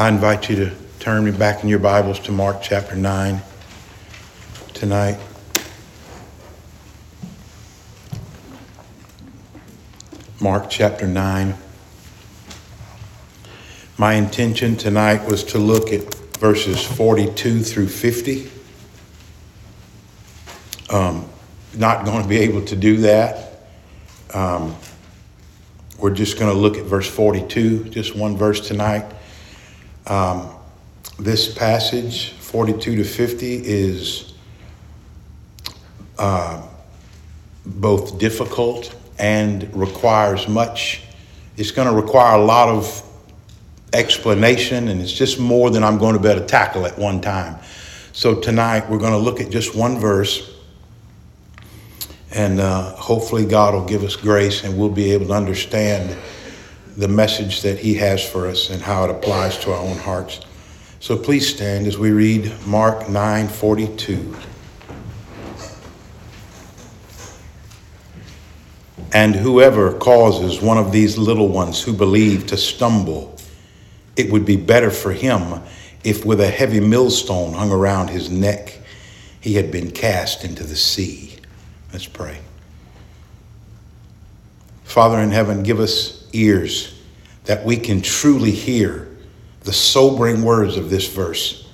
I invite you to turn me back in your Bibles to Mark chapter 9 tonight. Mark chapter 9. My intention tonight was to look at verses 42 through 50. Um, not going to be able to do that. Um, we're just going to look at verse 42, just one verse tonight. Um, this passage, 42 to 50, is uh, both difficult and requires much. It's going to require a lot of explanation, and it's just more than I'm going to be able to tackle at one time. So tonight we're going to look at just one verse, and uh, hopefully God will give us grace, and we'll be able to understand the message that He has for us and how it applies to our own hearts. So please stand as we read Mark 9:42. And whoever causes one of these little ones who believe to stumble, it would be better for him if with a heavy millstone hung around his neck he had been cast into the sea. Let's pray. Father in heaven, give us ears that we can truly hear the sobering words of this verse.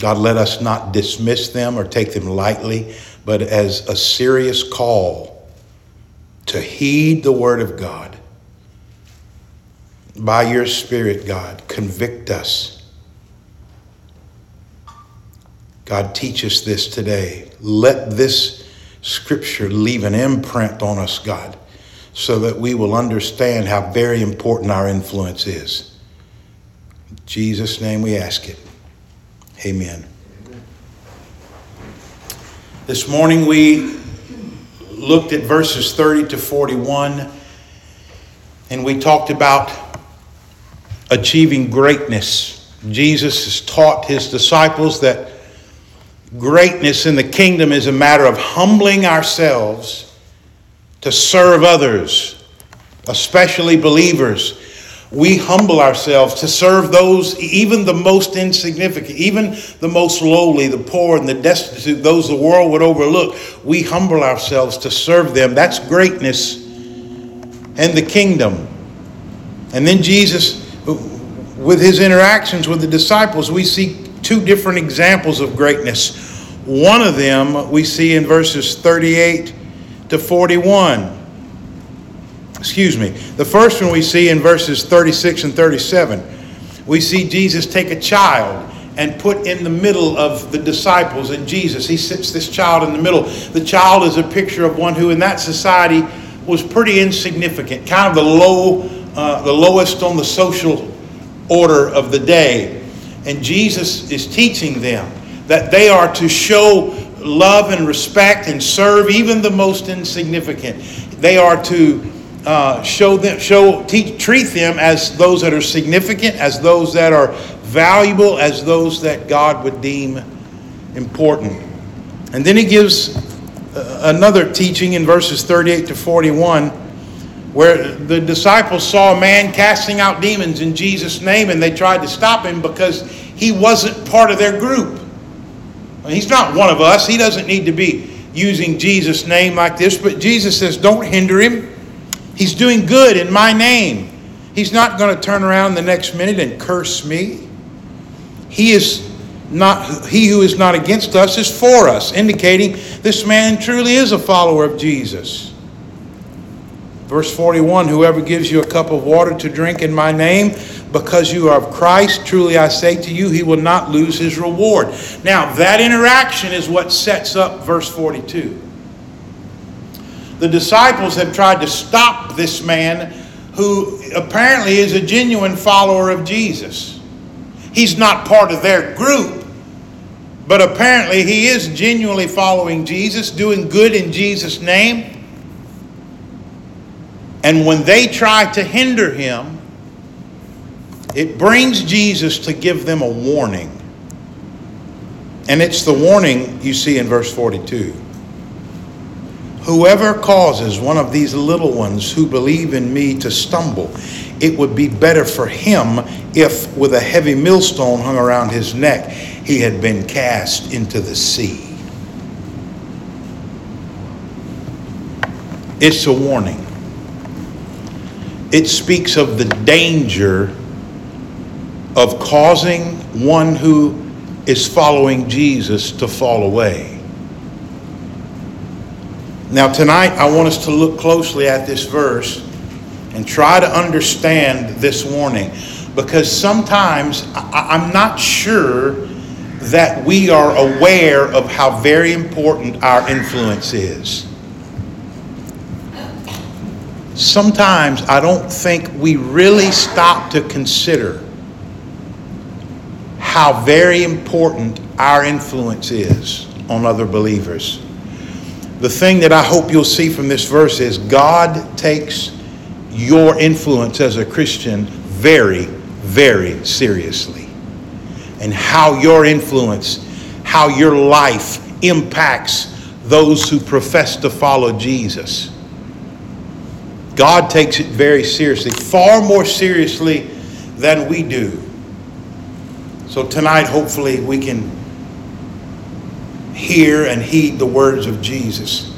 God, let us not dismiss them or take them lightly, but as a serious call to heed the word of God. By your Spirit, God, convict us. God, teach us this today. Let this scripture leave an imprint on us, God, so that we will understand how very important our influence is. In Jesus' name we ask it. Amen. This morning we looked at verses 30 to 41, and we talked about achieving greatness. Jesus has taught his disciples that greatness in the kingdom is a matter of humbling ourselves to serve others, especially believers we humble ourselves to serve those, even the most insignificant, even the most lowly, the poor and the destitute, those the world would overlook. We humble ourselves to serve them. That's greatness and the kingdom. And then Jesus, with his interactions with the disciples, we see two different examples of greatness. One of them we see in verses 38 to 41 excuse me. The first one we see in verses 36 and 37. We see Jesus take a child and put in the middle of the disciples and Jesus. He sits this child in the middle. The child is a picture of one who in that society was pretty insignificant, kind of the low, uh, the lowest on the social order of the day. And Jesus is teaching them that they are to show love and respect and serve even the most insignificant. They are to uh, show them, show, teach, treat them as those that are significant, as those that are valuable, as those that God would deem important. And then he gives uh, another teaching in verses 38 to 41 where the disciples saw a man casting out demons in Jesus' name and they tried to stop him because he wasn't part of their group. He's not one of us. He doesn't need to be using Jesus' name like this, but Jesus says, don't hinder him. He's doing good in my name. He's not going to turn around the next minute and curse me. He is not he who is not against us is for us, indicating this man truly is a follower of Jesus. Verse 41 Whoever gives you a cup of water to drink in my name, because you are of Christ, truly I say to you, he will not lose his reward. Now, that interaction is what sets up verse 42 the disciples have tried to stop this man who apparently is a genuine follower of Jesus. He's not part of their group, but apparently he is genuinely following Jesus, doing good in Jesus' name. And when they try to hinder him, it brings Jesus to give them a warning. And it's the warning you see in verse 42. Whoever causes one of these little ones who believe in me to stumble, it would be better for him if, with a heavy millstone hung around his neck, he had been cast into the sea. It's a warning. It speaks of the danger of causing one who is following Jesus to fall away. Now, tonight, I want us to look closely at this verse and try to understand this warning because sometimes I'm not sure that we are aware of how very important our influence is. Sometimes I don't think we really stop to consider how very important our influence is on other believers. The thing that I hope you'll see from this verse is God takes your influence as a Christian very, very seriously. And how your influence, how your life impacts those who profess to follow Jesus. God takes it very seriously, far more seriously than we do. So tonight, hopefully, we can hear and heed the words of Jesus.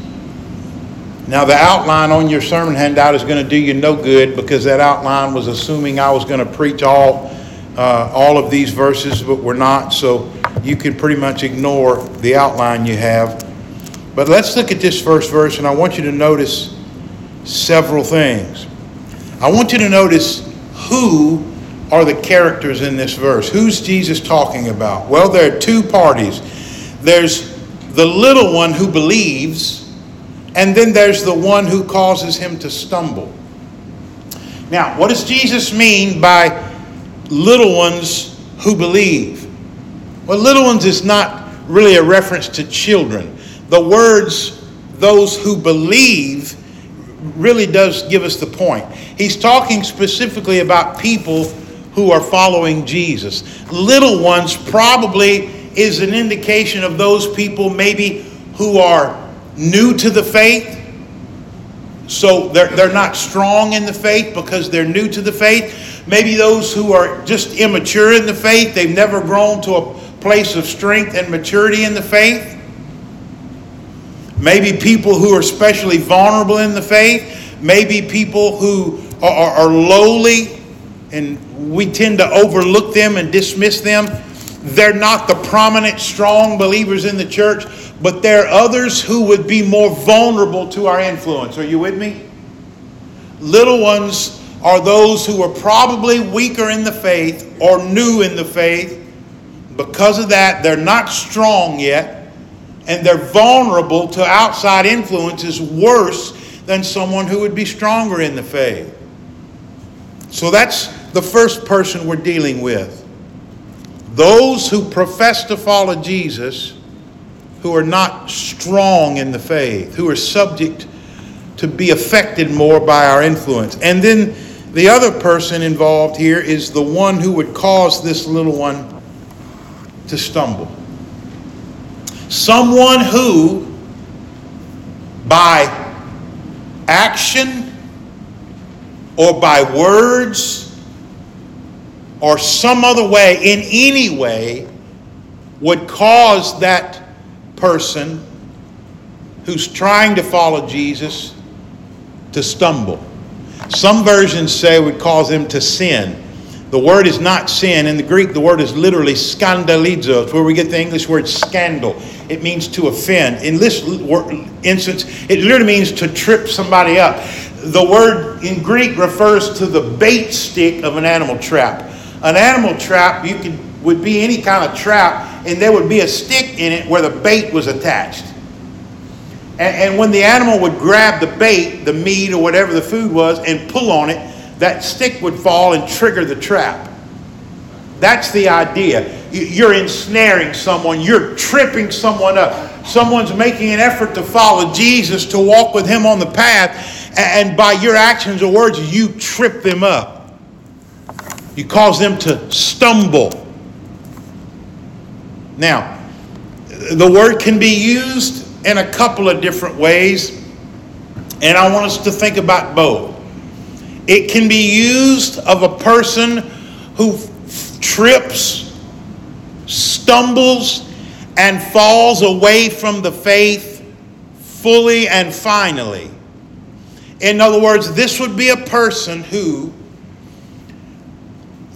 Now, the outline on your sermon handout is going to do you no good because that outline was assuming I was going to preach all, uh, all of these verses, but we're not. So you can pretty much ignore the outline you have. But let's look at this first verse, and I want you to notice several things. I want you to notice who are the characters in this verse. Who's Jesus talking about? Well, there are two parties. There's the little one who believes and then there's the one who causes him to stumble. Now, what does Jesus mean by little ones who believe? Well, little ones is not really a reference to children. The words, those who believe, really does give us the point. He's talking specifically about people who are following Jesus. Little ones probably is an indication of those people maybe who are new to the faith. So they're, they're not strong in the faith because they're new to the faith. Maybe those who are just immature in the faith, they've never grown to a place of strength and maturity in the faith. Maybe people who are especially vulnerable in the faith. Maybe people who are, are, are lowly and we tend to overlook them and dismiss them. They're not the prominent, strong believers in the church, but there are others who would be more vulnerable to our influence. Are you with me? Little ones are those who are probably weaker in the faith or new in the faith. Because of that, they're not strong yet, and they're vulnerable to outside influences worse than someone who would be stronger in the faith. So that's the first person we're dealing with. Those who profess to follow Jesus who are not strong in the faith, who are subject to be affected more by our influence. And then the other person involved here is the one who would cause this little one to stumble. Someone who, by action or by words or some other way, in any way, would cause that person who's trying to follow Jesus to stumble. Some versions say would cause him to sin. The word is not sin. In the Greek, the word is literally skandalizo. It's where we get the English word scandal. It means to offend. In this instance, it literally means to trip somebody up. The word in Greek refers to the bait stick of an animal trap. An animal trap, you could would be any kind of trap, and there would be a stick in it where the bait was attached. And, and when the animal would grab the bait, the meat or whatever the food was, and pull on it, that stick would fall and trigger the trap. That's the idea. You're ensnaring someone, you're tripping someone up. Someone's making an effort to follow Jesus, to walk with Him on the path, and by your actions or words, you trip them up. You cause them to stumble. Now, the word can be used in a couple of different ways, and I want us to think about both. It can be used of a person who trips, stumbles, and falls away from the faith fully and finally. In other words, this would be a person who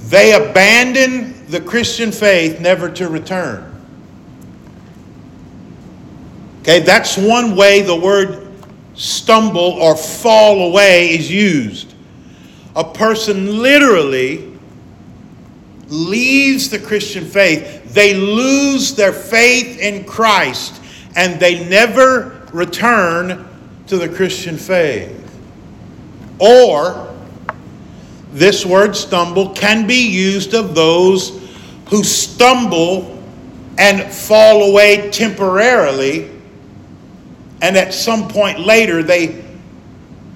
they abandon the Christian faith never to return. Okay, that's one way the word stumble or fall away is used. A person literally leaves the Christian faith, they lose their faith in Christ, and they never return to the Christian faith. Or, this word stumble can be used of those who stumble and fall away temporarily, and at some point later they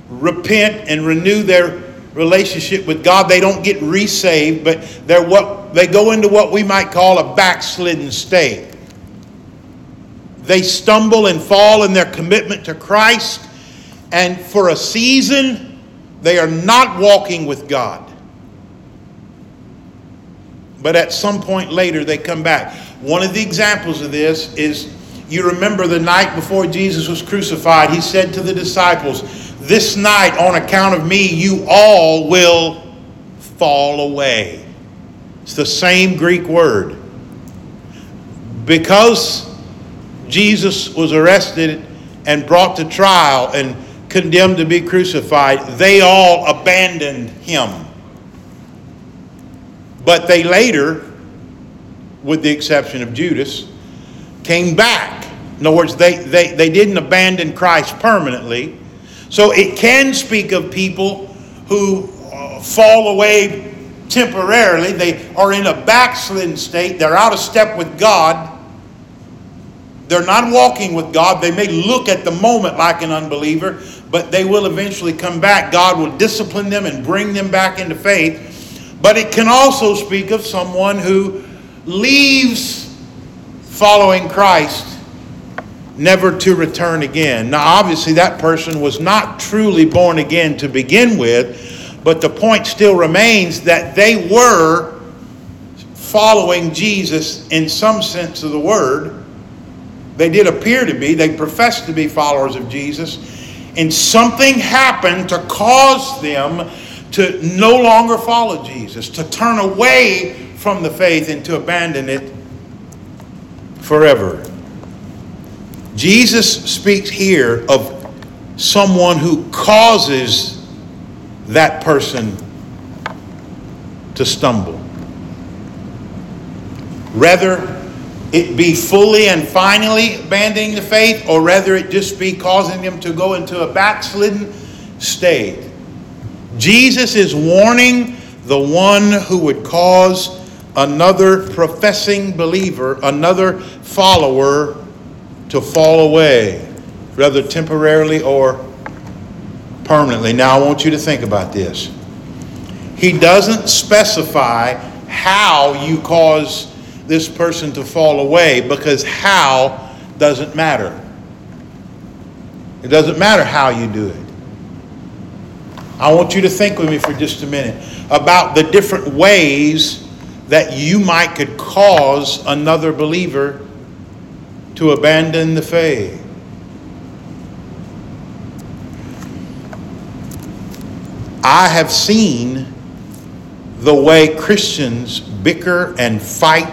repent and renew their relationship with God. They don't get resaved, but they're what they go into what we might call a backslidden state. They stumble and fall in their commitment to Christ, and for a season, they are not walking with God. But at some point later, they come back. One of the examples of this is you remember the night before Jesus was crucified, he said to the disciples, This night, on account of me, you all will fall away. It's the same Greek word. Because Jesus was arrested and brought to trial and condemned to be crucified, they all abandoned him. But they later, with the exception of Judas, came back. In other words, they, they, they didn't abandon Christ permanently. So it can speak of people who uh, fall away temporarily. They are in a backslidden state. They're out of step with God. They're not walking with God. They may look at the moment like an unbeliever, but they will eventually come back. God will discipline them and bring them back into faith. But it can also speak of someone who leaves following Christ never to return again. Now, obviously, that person was not truly born again to begin with, but the point still remains that they were following Jesus in some sense of the word they did appear to be, they professed to be followers of Jesus, and something happened to cause them to no longer follow Jesus, to turn away from the faith and to abandon it forever. Jesus speaks here of someone who causes that person to stumble. Rather, it be fully and finally abandoning the faith, or rather it just be causing them to go into a backslidden state. Jesus is warning the one who would cause another professing believer, another follower, to fall away, whether temporarily or permanently. Now, I want you to think about this. He doesn't specify how you cause this person to fall away because how doesn't matter. It doesn't matter how you do it. I want you to think with me for just a minute about the different ways that you might could cause another believer to abandon the faith. I have seen the way Christians bicker and fight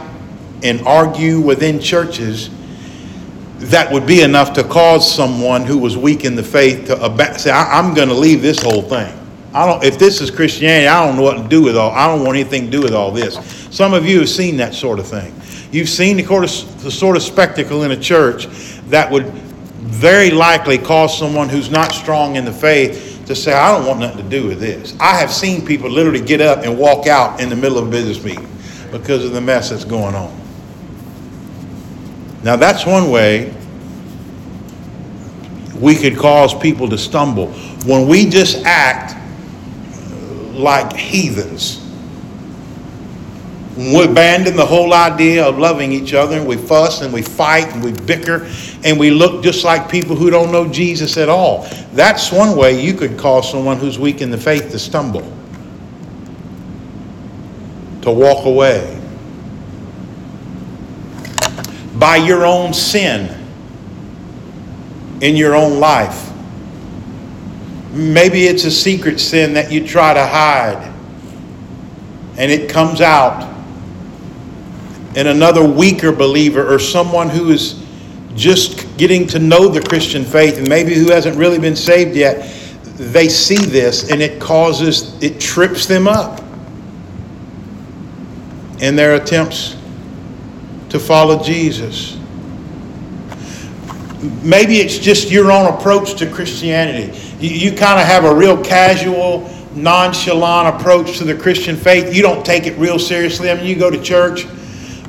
and argue within churches that would be enough to cause someone who was weak in the faith to ab- say, I- am going to leave this whole thing. I don't, if this is Christianity, I don't know what to do with all. I don't want anything to do with all this. Some of you have seen that sort of thing. You've seen the, the sort of spectacle in a church that would very likely cause someone who's not strong in the faith to say, I don't want nothing to do with this. I have seen people literally get up and walk out in the middle of a business meeting because of the mess that's going on. Now, that's one way we could cause people to stumble. When we just act like heathens. We abandon the whole idea of loving each other and we fuss and we fight and we bicker and we look just like people who don't know Jesus at all. That's one way you could cause someone who's weak in the faith to stumble, to walk away. By your own sin in your own life. Maybe it's a secret sin that you try to hide and it comes out and another weaker believer or someone who is just getting to know the Christian faith and maybe who hasn't really been saved yet, they see this and it causes, it trips them up in their attempts to follow Jesus. Maybe it's just your own approach to Christianity. You, you kind of have a real casual, nonchalant approach to the Christian faith. You don't take it real seriously. I mean, you go to church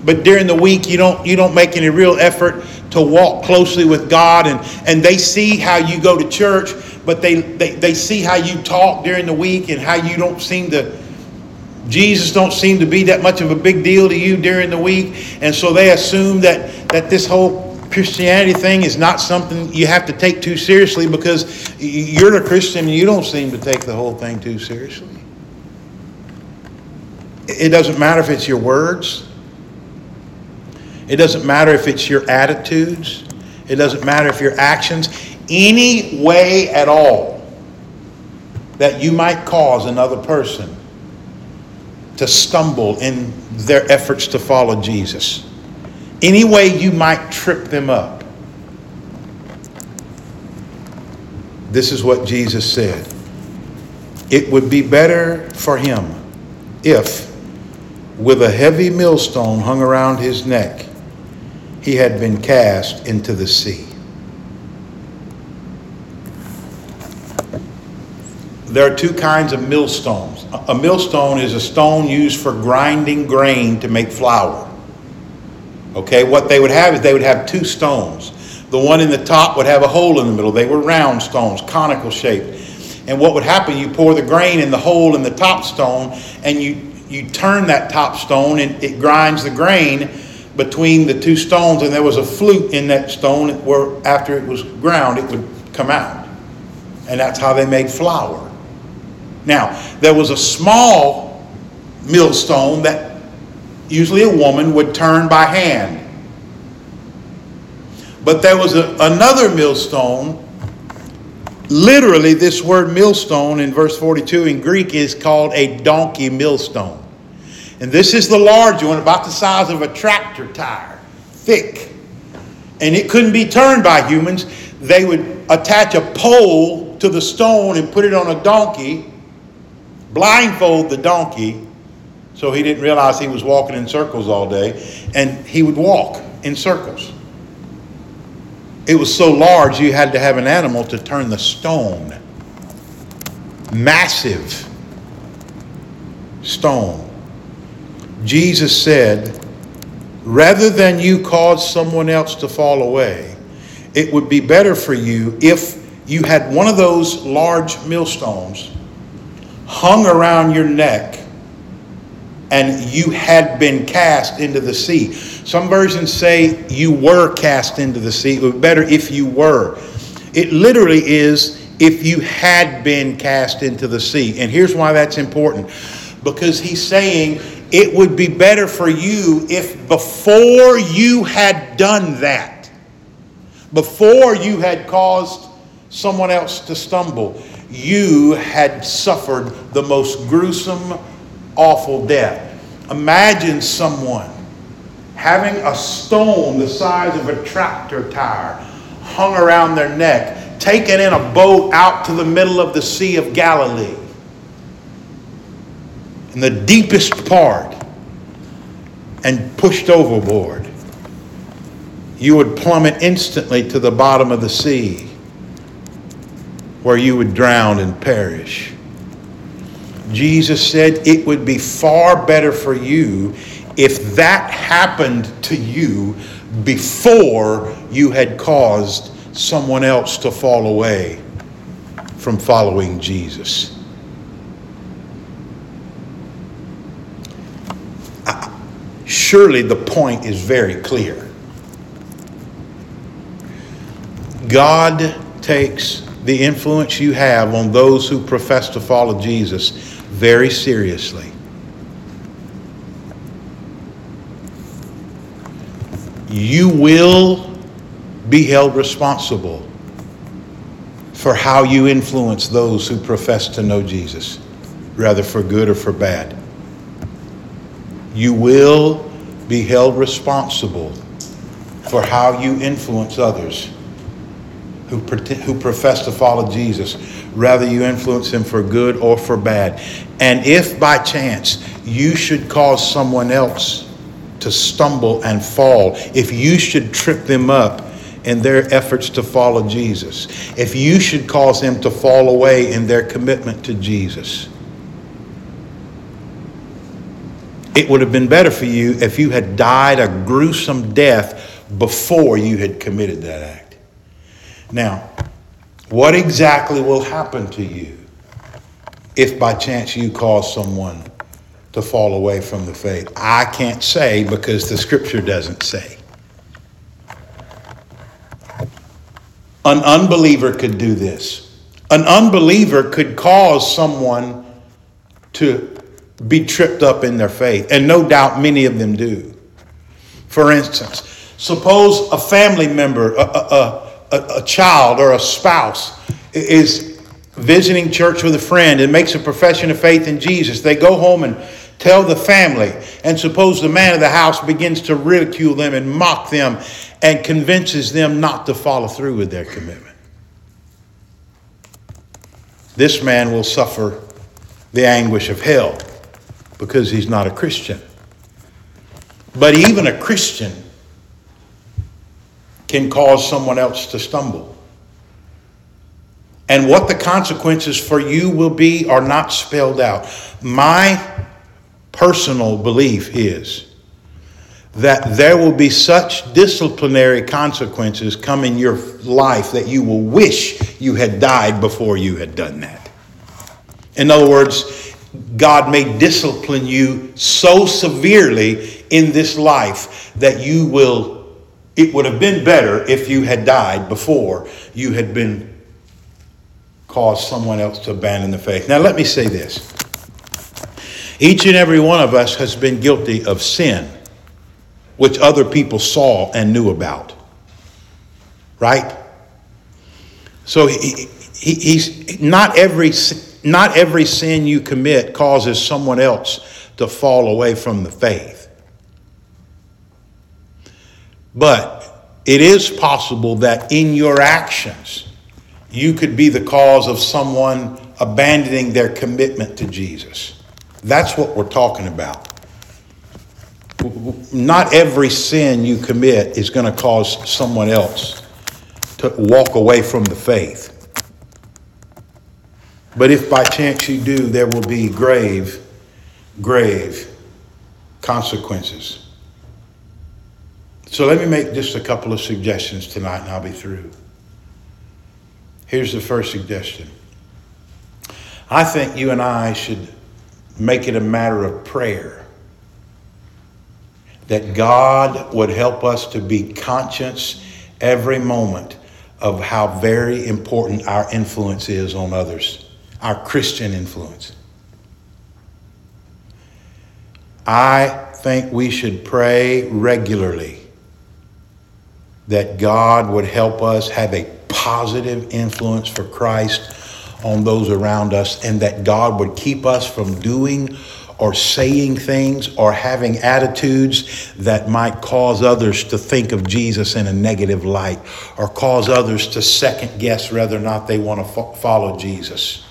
but during the week you don't you don't make any real effort to walk closely with God. And and they see how you go to church but they they, they see how you talk during the week and how you don't seem to Jesus don't seem to be that much of a big deal to you during the week. And so they assume that that this whole Christianity thing is not something you have to take too seriously because you're a Christian and you don't seem to take the whole thing too seriously. It doesn't matter if it's your words, it doesn't matter if it's your attitudes, it doesn't matter if your actions, any way at all that you might cause another person to stumble in their efforts to follow Jesus. Any way you might trip them up. This is what Jesus said. It would be better for him if, with a heavy millstone hung around his neck, he had been cast into the sea. There are two kinds of millstones. A millstone is a stone used for grinding grain to make flour. Okay, what they would have is they would have two stones. The one in the top would have a hole in the middle. They were round stones, conical shaped. And what would happen, you pour the grain in the hole in the top stone, and you, you turn that top stone, and it grinds the grain between the two stones, and there was a flute in that stone where after it was ground, it would come out. And that's how they made flour. Now, there was a small millstone that usually a woman would turn by hand. But there was a, another millstone. Literally, this word millstone in verse 42 in Greek is called a donkey millstone. And this is the large one, about the size of a tractor tire, thick. And it couldn't be turned by humans. They would attach a pole to the stone and put it on a donkey, blindfold the donkey so he didn't realize he was walking in circles all day, and he would walk in circles. It was so large you had to have an animal to turn the stone. Massive stone. Jesus said, rather than you cause someone else to fall away, it would be better for you if you had one of those large millstones hung around your neck and you had been cast into the sea. Some versions say you were cast into the sea. It would be better if you were. It literally is if you had been cast into the sea. And here's why that's important because he's saying it would be better for you if before you had done that, before you had caused someone else to stumble, you had suffered the most gruesome, awful death. Imagine someone having a stone the size of a tractor tire hung around their neck, taken in a boat out to the middle of the Sea of Galilee in the deepest part and pushed overboard, you would plummet instantly to the bottom of the sea where you would drown and perish. Jesus said it would be far better for you if that happened to you before you had caused someone else to fall away from following Jesus. Surely the point is very clear. God takes the influence you have on those who profess to follow Jesus very seriously. You will be held responsible for how you influence those who profess to know Jesus, rather for good or for bad. You will be held responsible for how you influence others who, who profess to follow Jesus, rather you influence them for good or for bad. And if by chance you should cause someone else to stumble and fall, if you should trip them up in their efforts to follow Jesus, if you should cause them to fall away in their commitment to Jesus, it would have been better for you if you had died a gruesome death before you had committed that act. Now, what exactly will happen to you if by chance you cause someone to fall away from the faith? I can't say because the scripture doesn't say. An unbeliever could do this. An unbeliever could cause someone to be tripped up in their faith, and no doubt many of them do. For instance, suppose a family member, a, a, a, a child, or a spouse is visiting church with a friend and makes a profession of faith in Jesus. They go home and tell the family, and suppose the man of the house begins to ridicule them and mock them and convinces them not to follow through with their commitment. This man will suffer the anguish of hell because he's not a Christian. But even a Christian can cause someone else to stumble. And what the consequences for you will be are not spelled out. My personal belief is that there will be such disciplinary consequences come in your life that you will wish you had died before you had done that. In other words, God may discipline you so severely in this life that you will, it would have been better if you had died before you had been caused someone else to abandon the faith. Now, let me say this. Each and every one of us has been guilty of sin which other people saw and knew about. Right? So he, he, he's not every not every sin you commit causes someone else to fall away from the faith. But it is possible that in your actions you could be the cause of someone abandoning their commitment to Jesus. That's what we're talking about not every sin you commit is going to cause someone else to walk away from the faith. But if by chance you do, there will be grave, grave consequences. So let me make just a couple of suggestions tonight and I'll be through. Here's the first suggestion I think you and I should make it a matter of prayer that God would help us to be conscious every moment of how very important our influence is on others, our Christian influence. I think we should pray regularly that God would help us have a positive influence for Christ on those around us and that God would keep us from doing or saying things or having attitudes that might cause others to think of Jesus in a negative light or cause others to second guess whether or not they want to fo- follow Jesus.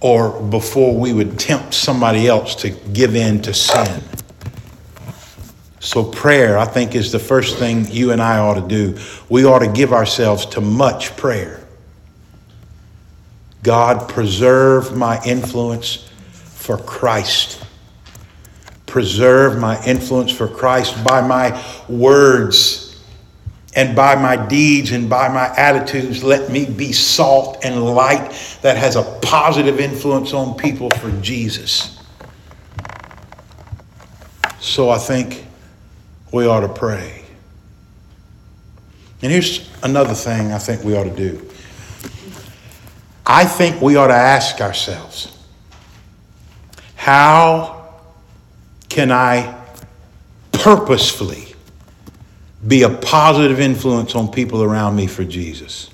Or before we would tempt somebody else to give in to sin. So, prayer, I think, is the first thing you and I ought to do. We ought to give ourselves to much prayer. God, preserve my influence for Christ. Preserve my influence for Christ by my words and by my deeds and by my attitudes. Let me be salt and light that has a positive influence on people for Jesus. So I think we ought to pray. And here's another thing I think we ought to do. I think we ought to ask ourselves how can I purposefully be a positive influence on people around me for Jesus?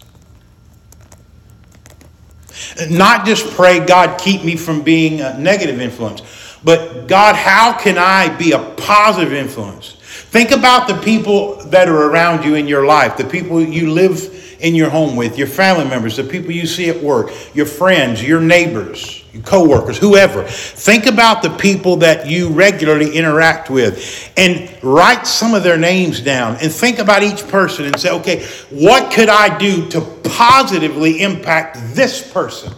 Not just pray, God, keep me from being a negative influence, but God, how can I be a positive influence? Think about the people that are around you in your life, the people you live in your home with, your family members, the people you see at work, your friends, your neighbors, coworkers, whoever. Think about the people that you regularly interact with and write some of their names down and think about each person and say, okay, what could I do to positively impact this person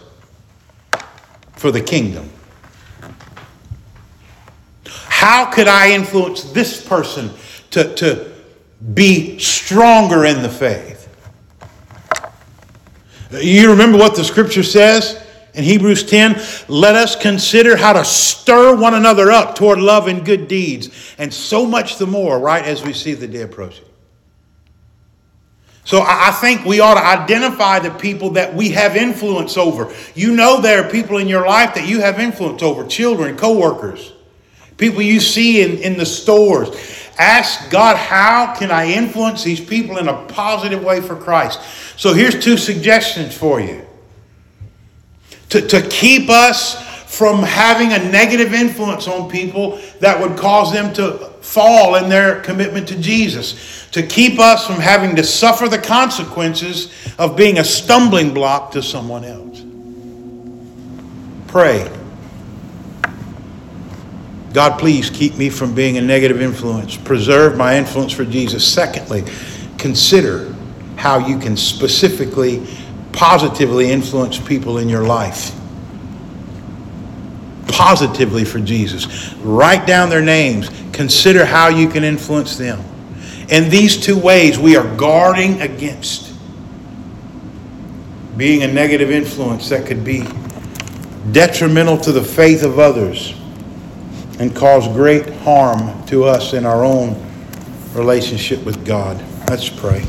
for the kingdom? How could I influence this person to, to be stronger in the faith? You remember what the scripture says in Hebrews 10? Let us consider how to stir one another up toward love and good deeds, and so much the more, right, as we see the day approaching. So I think we ought to identify the people that we have influence over. You know there are people in your life that you have influence over, children, coworkers, people you see in, in the stores. Ask God, how can I influence these people in a positive way for Christ? So here's two suggestions for you. To, to keep us from having a negative influence on people that would cause them to fall in their commitment to Jesus. To keep us from having to suffer the consequences of being a stumbling block to someone else. Pray. God, please keep me from being a negative influence. Preserve my influence for Jesus. Secondly, consider how you can specifically, positively influence people in your life. Positively for Jesus. Write down their names. Consider how you can influence them. In these two ways, we are guarding against being a negative influence that could be detrimental to the faith of others and cause great harm to us in our own relationship with God. Let's pray.